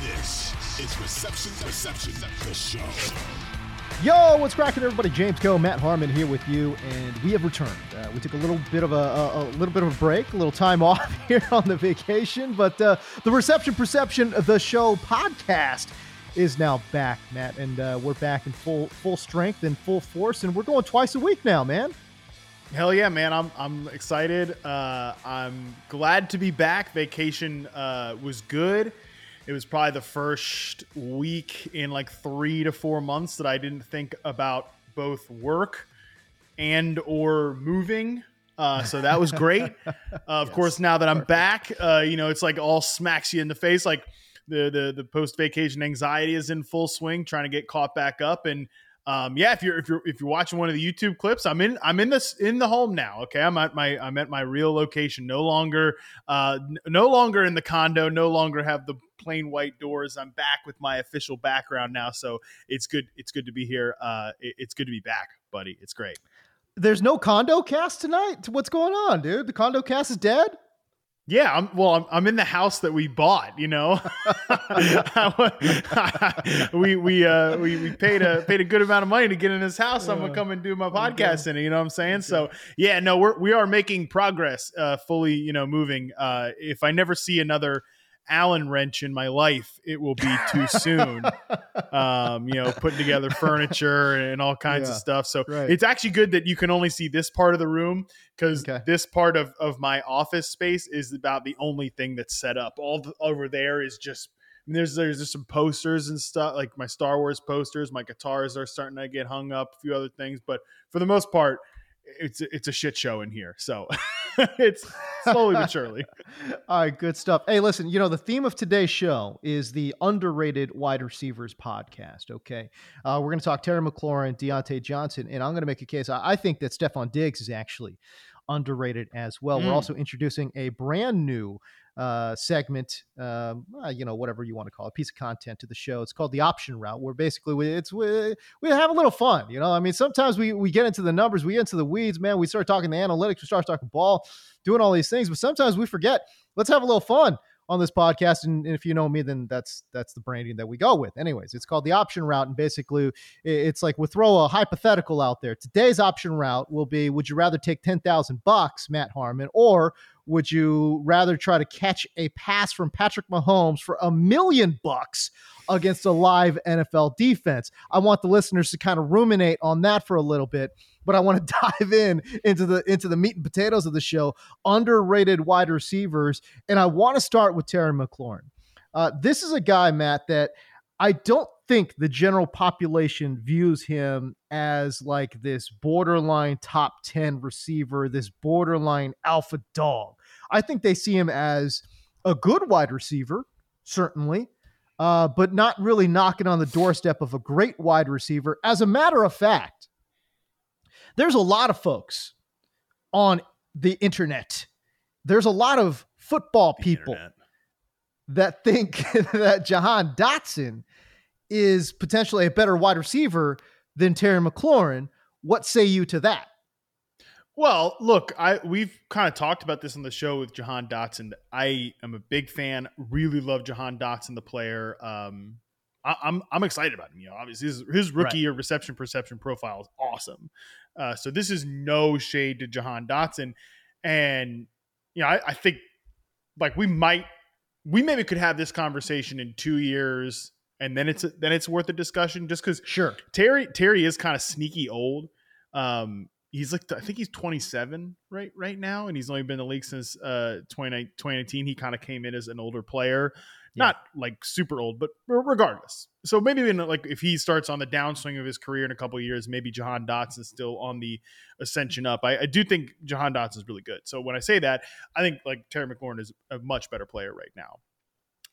This is Reception Perception, the show. Yo, what's cracking, everybody? James Koh, Matt Harmon here with you, and we have returned. Uh, we took a little bit of a, a, a little bit of a break, a little time off here on the vacation, but uh, the Reception Perception, the show podcast is now back, Matt, and uh, we're back in full full strength and full force, and we're going twice a week now, man. Hell yeah, man! I'm I'm excited. Uh, I'm glad to be back. Vacation uh, was good. It was probably the first week in like three to four months that I didn't think about both work and or moving. Uh, so that was great. Uh, of course, now that I'm back, uh, you know, it's like all smacks you in the face. Like the the the post vacation anxiety is in full swing, trying to get caught back up. And um, yeah, if you're if you're if you're watching one of the YouTube clips, I'm in I'm in this in the home now. Okay, I'm at my I'm at my real location. No longer uh, n- no longer in the condo. No longer have the plain white doors. I'm back with my official background now. So it's good. It's good to be here. Uh, it- it's good to be back, buddy. It's great. There's no condo cast tonight. What's going on, dude? The condo cast is dead. Yeah, I'm well. I'm, I'm in the house that we bought. You know, we we uh we, we paid a paid a good amount of money to get in this house. I'm gonna come and do my podcast in it. You know what I'm saying? So yeah, no, we're we are making progress. Uh, fully, you know, moving. Uh, if I never see another Allen wrench in my life, it will be too soon. um, you know, putting together furniture and all kinds Yeah, of stuff. So right. it's actually good that you can only see this part of the room because Okay. this part of, of my office space is about the only thing that's set up. All the, over there is just I mean, there's there's just some posters and stuff like my Star Wars posters. My guitars are starting to get hung up. A few other things, but for the most part, it's it's a shit show in here. So it's slowly but surely. All right, good stuff. Hey, listen, you know, the theme of today's show is the underrated wide receivers podcast. Okay. Uh, we're going to talk Terry McLaurin, Diontae Johnson, and I'm going to make a case. I, I think that Stefon Diggs is actually underrated as well. We're Mm. also introducing a brand new uh, segment, um, uh, you know, whatever you want to call it, piece of content to the show. It's called the option route, where basically we, it's we, we have a little fun. You know, I mean, sometimes we we get into the numbers, we get into the weeds, man. We start talking the analytics, we start talking ball, doing all these things, but sometimes we forget. Let's have a little fun on this podcast. And, if you know me, then that's that's the branding that we go with. Anyways, it's called the option route, and basically it's like we throw a hypothetical out there. Today's option route will be: Would you rather take ten thousand bucks, Matt Harmon, or would you rather try to catch a pass from Patrick Mahomes for a million bucks against a live NFL defense? I want the listeners to kind of ruminate on that for a little bit, but I want to dive in into the into the meat and potatoes of the show, underrated wide receivers, and I want to start with Terry McLaurin. Uh, this is a guy, Matt, that I don't think the general population views him as like this borderline top 10 receiver, this borderline alpha dog. I think they see him as a good wide receiver, certainly, uh, but not really knocking on the doorstep of a great wide receiver. As a matter of fact, there's a lot of folks on the internet. There's a lot of football people that think that Jahan Dotson is potentially a better wide receiver than Terry McLaurin. What say you to that? Well, look, I we've kind of talked about this on the show with Jahan Dotson. I am a big fan. Really love Jahan Dotson, the player. Um, I, am I'm, I'm excited about him. You know, obviously his, his rookie right. year reception perception profile is awesome. Uh, so this is no shade to Jahan Dotson, and you know, I, I think like we might, we maybe could have this conversation in two years, and then it's then it's worth a discussion. Just because, sure, Terry Terry is kind of sneaky old. Um, he's like I think he's 27 right right now, and he's only been in the league since uh 2019. He kind of came in as an older player, yeah. not like super old, but regardless. So maybe in, like if he starts on the downswing of his career in a couple years, maybe Jahan Dotson is still on the ascension up. I, I do think Jahan Dotson is really good. So when I say that, I think like Terry McLaurin is a much better player right now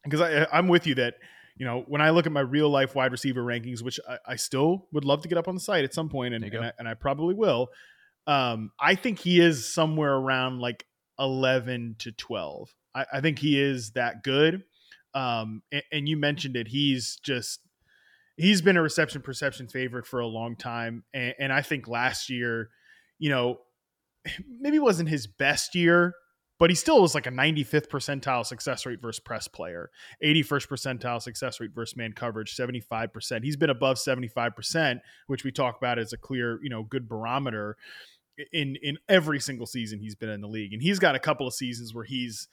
because I, I'm with you that you know, when I look at my real life wide receiver rankings, which I, I still would love to get up on the site at some point, and, and, I, and I, probably will, um, I think he is somewhere around like 11 to 12. I, I think he is that good. Um, and, and, you mentioned it. He's just, he's been a reception perception favorite for a long time. And, and I think last year, you know, maybe wasn't his best year but he still was like a 95th percentile success rate versus press player, 81st percentile success rate versus man coverage, 75%. He's been above 75%, which we talk about as a clear, you know, good barometer in in every single season he's been in the league. And he's got a couple of seasons where he's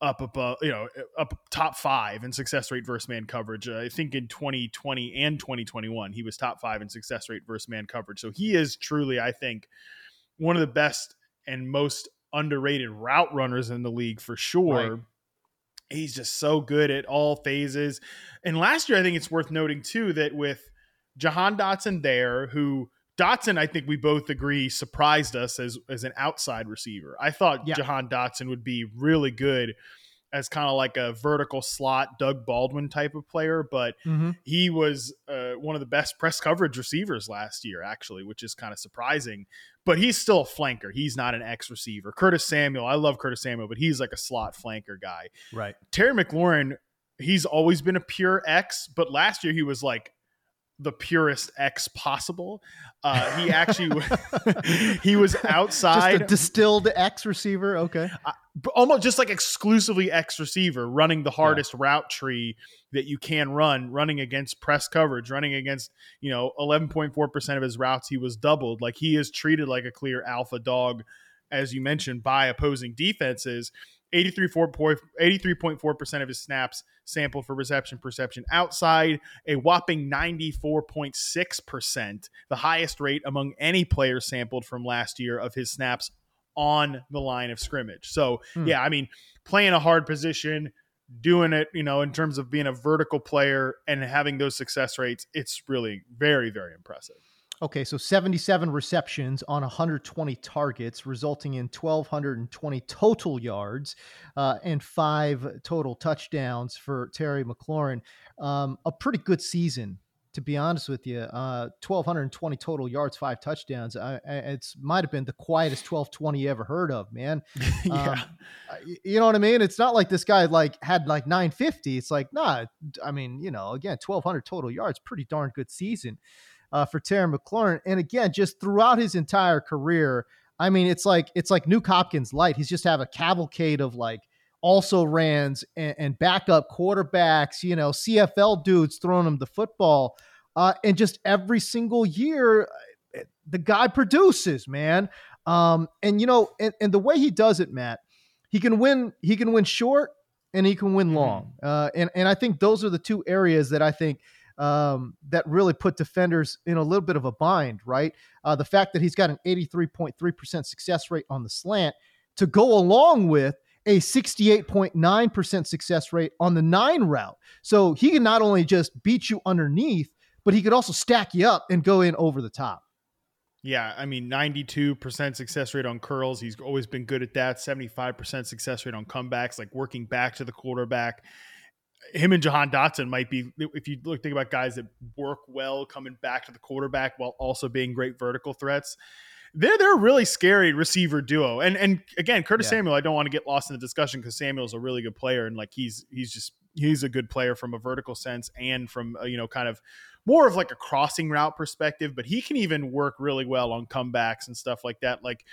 up above, you know, up top five in success rate versus man coverage. Uh, I think in 2020 and 2021, he was top five in success rate versus man coverage. So he is truly, I think, one of the best and most underrated route runners in the league for sure. Right. He's just so good at all phases. And last year, I think it's worth noting too that with Jahan Dotson there, who Dotson, I think we both agree, surprised us as as an outside receiver. I thought yeah. Jahan Dotson would be really good as kind of like a vertical slot Doug Baldwin type of player, but mm-hmm. he was uh, one of the best press coverage receivers last year, actually, which is kind of surprising. But he's still a flanker. He's not an X receiver. Curtis Samuel, I love Curtis Samuel, but he's like a slot flanker guy. Right. Terry McLaurin, he's always been a pure X, but last year he was like the purest X possible. Uh, he actually he was outside just a distilled X receiver. Okay, uh, almost just like exclusively X receiver, running the hardest yeah. route tree that you can run, running against press coverage, running against you know eleven point four percent of his routes he was doubled. Like he is treated like a clear alpha dog, as you mentioned, by opposing defenses. 83.4% of his snaps sampled for reception perception outside, a whopping 94.6%, the highest rate among any player sampled from last year of his snaps on the line of scrimmage. So, hmm. yeah, I mean, playing a hard position, doing it, you know, in terms of being a vertical player and having those success rates, it's really very, very impressive. Okay, so 77 receptions on 120 targets, resulting in 1,220 total yards uh, and five total touchdowns for Terry McLaurin. Um, a pretty good season, to be honest with you. Uh, 1,220 total yards, five touchdowns. I, I, it's might have been the quietest 1,220 you ever heard of, man. yeah. Um, you know what I mean? It's not like this guy like had like 950. It's like, nah, I mean, you know, again, 1,200 total yards, pretty darn good season uh, for Terry McLaurin. And again, just throughout his entire career, I mean, it's like it's like Nuk Hopkins light. He's just have a cavalcade of like also rans and, and backup quarterbacks, you know, CFL dudes throwing him the football. Uh, and just every single year, uh, the guy produces, man. Um, and you know, and, and the way he does it, Matt, he can win. He can win short and he can win mm-hmm. long. Uh, and and I think those are the two areas that I think um, that really put defenders in a little bit of a bind, right? Uh, the fact that he's got an 83.3% success rate on the slant to go along with a 68.9% success rate on the nine route. So he can not only just beat you underneath, but he could also stack you up and go in over the top. Yeah, I mean, 92% success rate on curls. He's always been good at that. 75% success rate on comebacks, like working back to the quarterback him and Jahan Dotson might be if you look think about guys that work well coming back to the quarterback while also being great vertical threats. they're they're a really scary receiver duo. And and again, Curtis Yeah. Samuel, I don't want to get lost in the discussion because Samuel's a really good player and like he's he's just he's a good player from a vertical sense and from uh, you know kind of more of like a crossing route perspective, but he can even work really well on comebacks and stuff like that. Like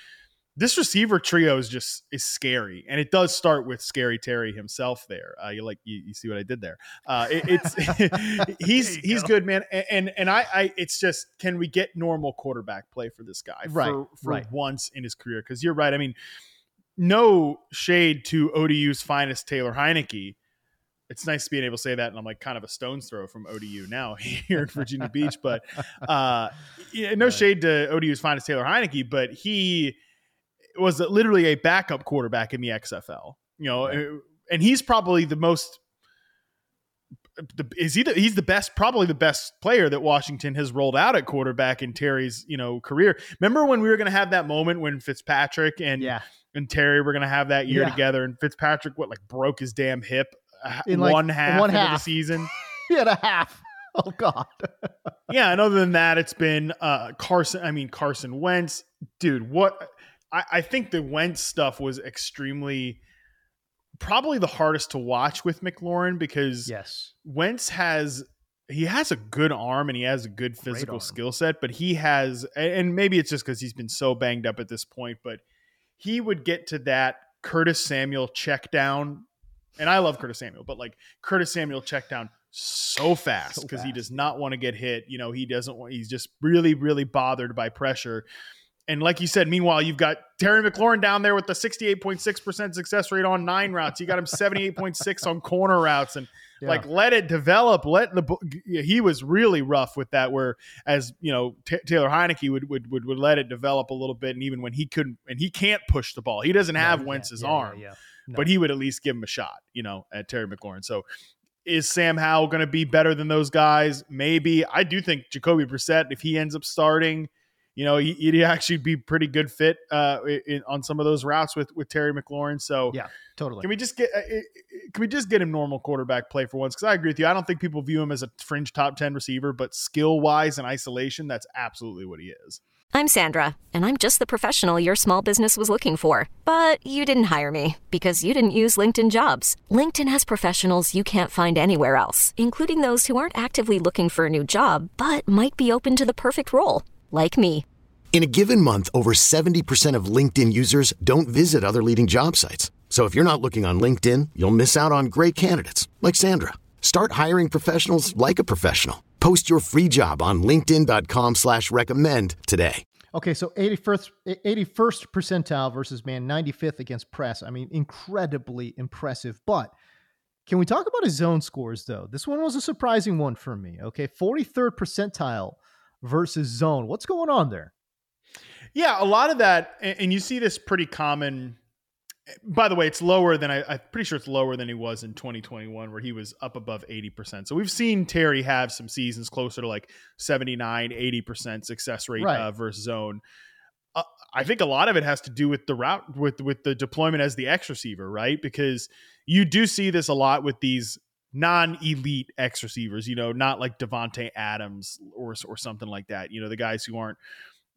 this receiver trio is just is scary, and it does start with Scary Terry himself. There, uh, you like you, you see what I did there. Uh, it, it's he's he's go. good, man, and and, and I, I it's just can we get normal quarterback play for this guy Right, for, for right. once in his career? Because you're right. I mean, no shade to ODU's finest Taylor Heinicke. It's nice being able to say that, and I'm like kind of a stone's throw from ODU now here in Virginia Beach. But uh, yeah, no Right. shade to ODU's finest Taylor Heinicke, but he was literally a backup quarterback in the XFL. You know, Right. and he's probably the most. The, is he the, he's the best probably the best player that Washington has rolled out at quarterback in Terry's you know career. Remember when we were going to have that moment when Fitzpatrick and yeah, and Terry were going to have that year Yeah. together and Fitzpatrick what like broke his damn hip uh, In, like, one half one half. the season. he had a half. Oh God. yeah, and other than that, it's been uh, Carson. I mean Carson Wentz, dude. What I, I think the Wentz stuff was extremely probably the hardest to watch with McLaurin because yes. Wentz has he has a good arm and he has a good physical skill set, but he has and maybe it's just because he's been so banged up at this point, but he would get to that Curtis Samuel check down. And I love Curtis Samuel, but like Curtis Samuel check down so fast So because he does not want to get hit. You know, he doesn't want he's just really, really bothered by pressure. And like you said, meanwhile, you've got Terry McLaurin down there with the 68.6% success rate on nine routes. You got him 78.6 on corner routes. And Yeah. like let it develop let the he was really rough with that where as you know T- taylor heinicke would, would would would let it develop a little bit and even when he couldn't and he can't push the ball he doesn't No, have you wentz's yeah, arm yeah. No. but he would at least give him a shot you know at terry mclaurin so is Sam Howell going to be better than those guys? Maybe. I do think Jacoby Brissett, if he ends up starting, you know, he, he'd actually be pretty good fit uh, in, on some of those routes with with Terry McLaurin. So Yeah, totally. can we just get uh, uh, can we just get him normal quarterback play for once? Because I agree with you. I don't think people view him as a fringe top ten receiver, but skill wise and isolation, that's absolutely what he is. I'm Sandra, and I'm just the professional your small business was looking for. But you didn't hire me because you didn't use LinkedIn jobs. LinkedIn has professionals you can't find anywhere else, including those who aren't actively looking for a new job but might be open to the perfect role, like me. In a given month, over 70% of LinkedIn users don't visit other leading job sites. So if you're not looking on LinkedIn, you'll miss out on great candidates like Sandra. Start hiring professionals like a professional. Post your free job on linkedin.com slash recommend today. Okay, so 81st, 81st percentile versus man 95th against press. I mean, incredibly impressive. But can we talk about his zone scores, though? This one was a surprising one for me. Okay, 43rd percentile versus zone. What's going on there? Yeah, a lot of that, and you see this pretty common. By the way, it's lower than I, I'm pretty sure it's lower than he was in 2021, where he was up above 80%. So we've seen Terry have some seasons closer to like 79, 80% success rate Right. uh, versus zone. Uh, I think a lot of it has to do with the route with with the deployment as the X receiver, right? Because you do see this a lot with these non-elite X receivers, you know, not like Davante Adams or or something like that. You know, the guys who aren't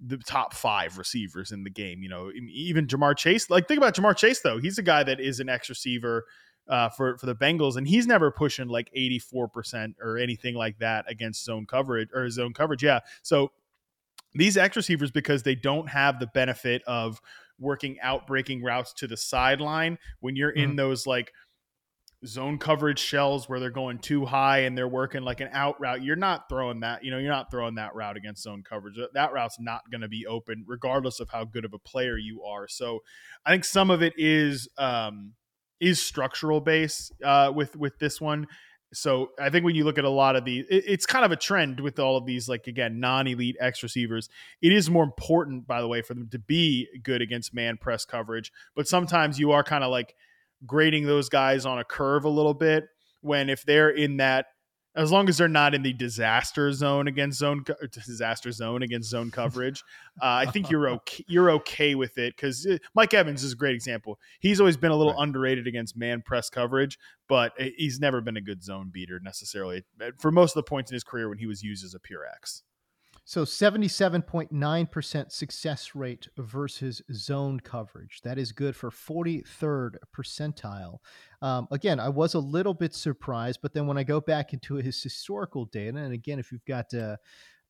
the top five receivers in the game. You know, even Ja'Marr Chase. Like think about Ja'Marr Chase though. He's a guy that is an X receiver uh, for for the Bengals, and he's never pushing like eighty four percent or anything like that against zone coverage or zone coverage. Yeah, so these X receivers because they don't have the benefit of working out breaking routes to the sideline when you're in those like zone coverage shells where they're going too high and they're working like an out route you're not throwing that you know you're not throwing that route against zone coverage that route's not going to be open regardless of how good of a player you are so i think some of it is um is structural base uh with with this one so I think when you look at a lot of these, it, it's kind of a trend with all of these, like again, non-elite X receivers. It is more important, by the way, for them to be good against man press coverage. But sometimes you are kind of like grading those guys on a curve a little bit. When if they're in that, as long as they're not in the disaster zone against zone uh, disaster zone against zone coverage, uh, I think you're okay. You're okay with it because uh, Mike Evans is a great example. He's always been a little underrated against man press coverage, but eh, he's never been a good zone beater necessarily eh, for most of the points in his career when he was used as a pure X. So 77.9% success rate versus zone coverage. That is good for 43rd percentile. Um, again, I was a little bit surprised, but then when I go back into his historical data, and again, if you've got uh,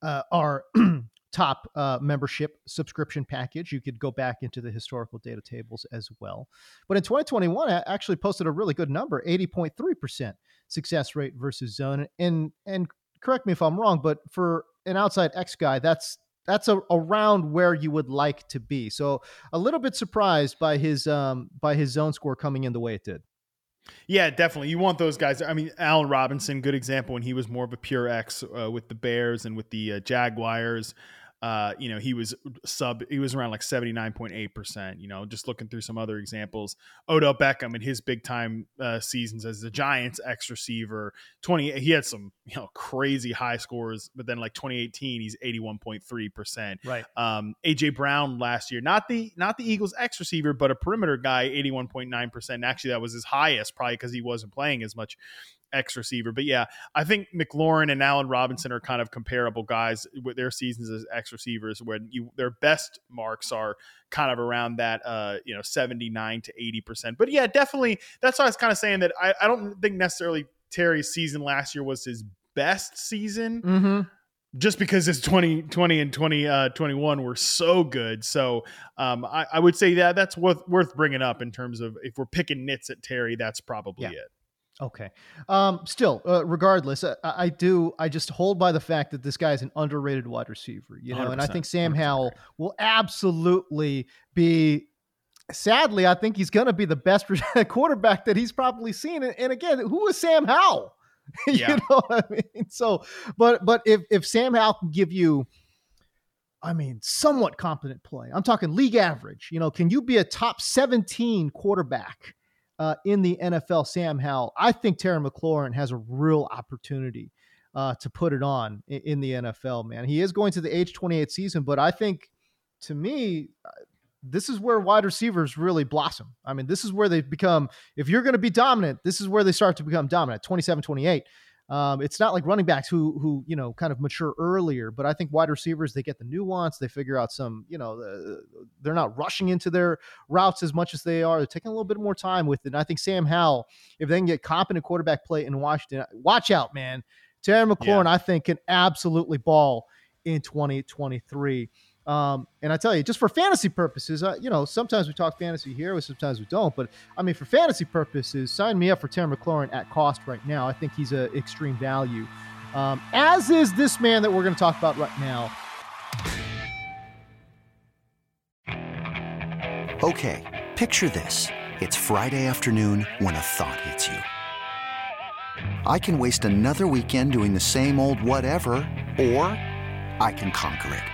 uh, our top uh, membership subscription package, you could go back into the historical data tables as well. But in 2021, I actually posted a really good number 80.3% success rate versus zone. And, and correct me if I'm wrong, but for an outside X guy, that's that's a, around where you would like to be. So a little bit surprised by his um, by his zone score coming in the way it did. Yeah, definitely. You want those guys. I mean, Allen Robinson, good example when he was more of a pure X uh, with the Bears and with the uh, Jaguars. Uh, you know, he was sub, he was around like 79.8%. You know, just looking through some other examples. Odell Beckham in his big time uh, seasons as the Giants X receiver, 20, he had some, you know, crazy high scores, but then like 2018, he's 81.3%. Right. Um, AJ Brown last year, not the, not the Eagles X receiver, but a perimeter guy, 81.9%. Actually, that was his highest, probably because he wasn't playing as much X receiver. But yeah, I think McLaurin and Allen Robinson are kind of comparable guys with their seasons as X receivers, when you their best marks are kind of around that uh, you know, 79 to 80 percent. But yeah, definitely that's why I was kind of saying that I, I don't think necessarily Terry's season last year was his best season. Mm-hmm just because his 2020 and 2021 uh, were so good. So um, I, I, would say that that's worth worth bringing up in terms of if we're picking nits at Terry, that's probably yeah. it. Okay. Um, still, uh, regardless, uh, I, I, do. I just hold by the fact that this guy is an underrated wide receiver. You know, and I think Sam Howell will absolutely be. Sadly, I think he's going to be the best quarterback that he's probably seen. And, and again, who is Sam Howell? Yeah. you know what I mean? So, but but if if Sam Howell can give you. I mean, somewhat competent play. I'm talking league average. You know, can you be a top 17 quarterback uh, in the NFL, Sam Howell, I think Terry McLaurin has a real opportunity uh, to put it on in, the NFL, man. He is going to the age 28 season, but I think to me, uh, this is where wide receivers really blossom. I mean, this is where they become, if you're going to be dominant, this is where they start to become dominant 27, 28. Um, it's not like running backs who who you know kind of mature earlier, but I think wide receivers they get the nuance, they figure out some you know the, they're not rushing into their routes as much as they are. They're taking a little bit more time with it. And I think Sam Howell, if they can get competent quarterback play in Washington, watch out, man. Terry McLaurin, yeah. I think, can absolutely ball in 2023. Um, and I tell you, just for fantasy purposes, uh, you know, sometimes we talk fantasy here, sometimes we don't. But I mean, for fantasy purposes, sign me up for Terry McLaurin at cost right now. I think he's an extreme value, um, as is this man that we're going to talk about right now. Okay, picture this: it's Friday afternoon when a thought hits you. I can waste another weekend doing the same old whatever, or I can conquer it.